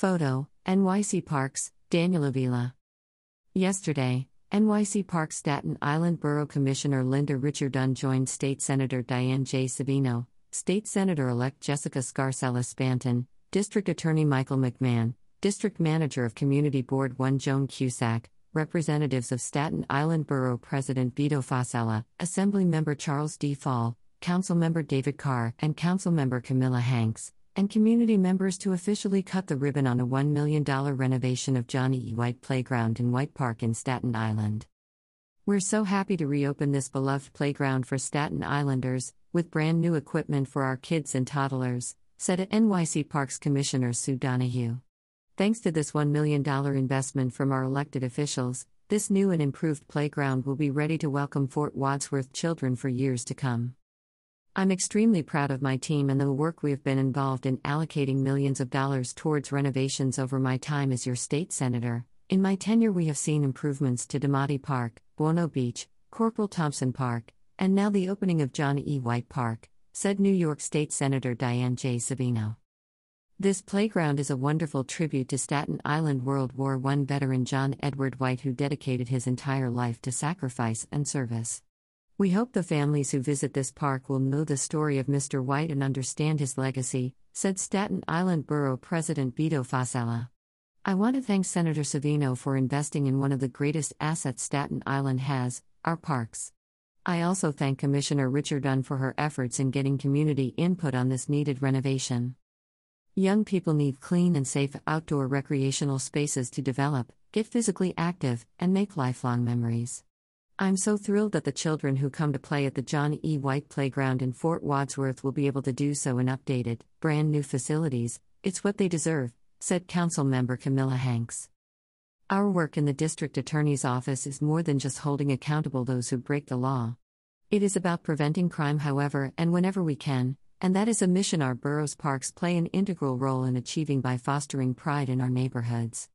Photo NYC Parks, Daniel Avila. Yesterday, NYC Parks Staten Island Borough Commissioner Linda Richardson joined State Senator Diane J. Savino, State Senator elect Jessica Scarcella Spanton, District Attorney Michael McMahon, District Manager of Community Board 1 Joan Cusack, representatives of Staten Island Borough President Vito Fossella, Assembly Member Charles D. Fall, Council Member David Carr, and Council Member Kamillah Hanks and community members to officially cut the ribbon on a $1 million renovation of John E. White Playground in White Park in Staten Island. We're so happy to reopen this beloved playground for Staten Islanders, with brand new equipment for our kids and toddlers, said NYC Parks Commissioner Sue Donoghue. Thanks to this $1 million investment from our elected officials, this new and improved playground will be ready to welcome Fort Wadsworth children for years to come. I'm extremely proud of my team and the work we have been involved in allocating millions of dollars towards renovations over my time as your state senator. In my tenure, we have seen improvements to DeMatteis Park, Buono Beach, Corporal Thompson Park, and now the opening of John E. White Park, said New York State Senator Diane J. Savino. This playground is a wonderful tribute to Staten Island World War I veteran John Edward White, who dedicated his entire life to sacrifice and service. We hope the families who visit this park will know the story of Mr. White and understand his legacy, said Staten Island Borough President Vito Fossella. I want to thank Senator Savino for investing in one of the greatest assets Staten Island has, our parks. I also thank Commissioner Richardson for her efforts in getting community input on this needed renovation. Young people need clean and safe outdoor recreational spaces to develop, get physically active, and make lifelong memories. I'm so thrilled that the children who come to play at the John E. White Playground in Fort Wadsworth will be able to do so in updated, brand new facilities. It's what they deserve, said Council Member Kamillah Hanks. Our work in the District Attorney's Office is more than just holding accountable those who break the law. It is about preventing crime however and whenever we can, and that is a mission our boroughs parks play an integral role in achieving by fostering pride in our neighborhoods.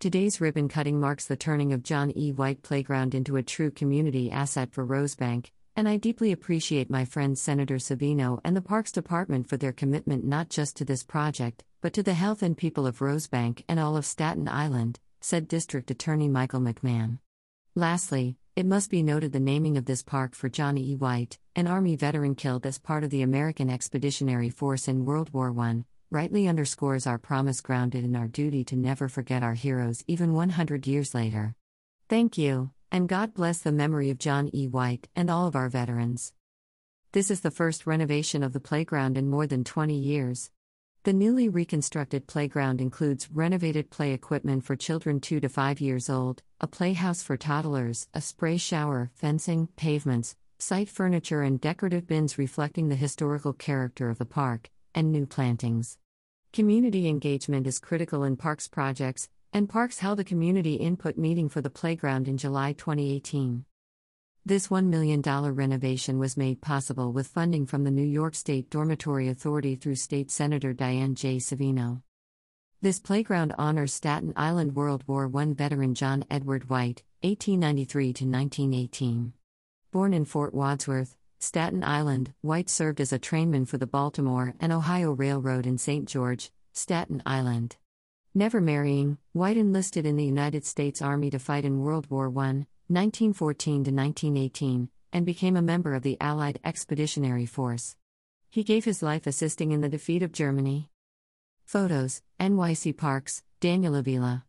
Today's ribbon cutting marks the turning of John E. White Playground into a true community asset for Rosebank, and I deeply appreciate my friend Senator Savino and the Parks Department for their commitment not just to this project, but to the health and people of Rosebank and all of Staten Island, said District Attorney Michael McMahon. Lastly, it must be noted the naming of this park for John E. White, an Army veteran killed as part of the American Expeditionary Force in World War I, rightly underscores our promise grounded in our duty to never forget our heroes even 100 years later. Thank you, and God bless the memory of John E. White and all of our veterans. This is the first renovation of the playground in more than 20 years. The newly reconstructed playground includes renovated play equipment for children 2 to 5 years old, a playhouse for toddlers, a spray shower, fencing, pavements, site furniture, and decorative bins reflecting the historical character of the park, and new plantings. Community engagement is critical in parks projects, and Parks held a community input meeting for the playground in July 2018. This $1 million renovation was made possible with funding from the New York State Dormitory Authority through State Senator Diane J. Savino. This playground honors Staten Island World War I veteran John Edward White, 1893 1918. Born in Fort Wadsworth, Staten Island, White served as a trainman for the Baltimore and Ohio Railroad in St. George, Staten Island. Never marrying, White enlisted in the United States Army to fight in World War I, 1914 to 1918, and became a member of the Allied Expeditionary Force. He gave his life assisting in the defeat of Germany. Photos NYC Parks, Daniel Avila.